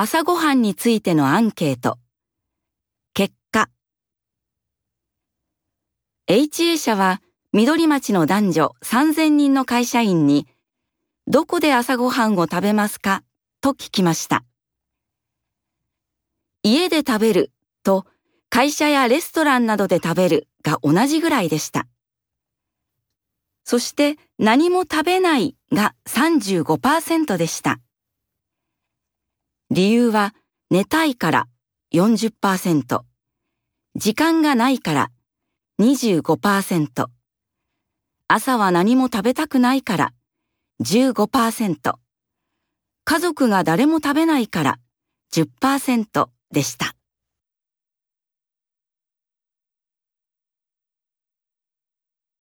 朝ごはんについてのアンケート。結果。HA 社は緑町の男女3000人の会社員に、どこで朝ごはんを食べますか？と聞きました。家で食べると会社やレストランなどで食べるが同じぐらいでした。そして何も食べないが35%でした。理由は寝たいから40%、時間がないから25%、朝は何も食べたくないから15%、家族が誰も食べないから10%でした。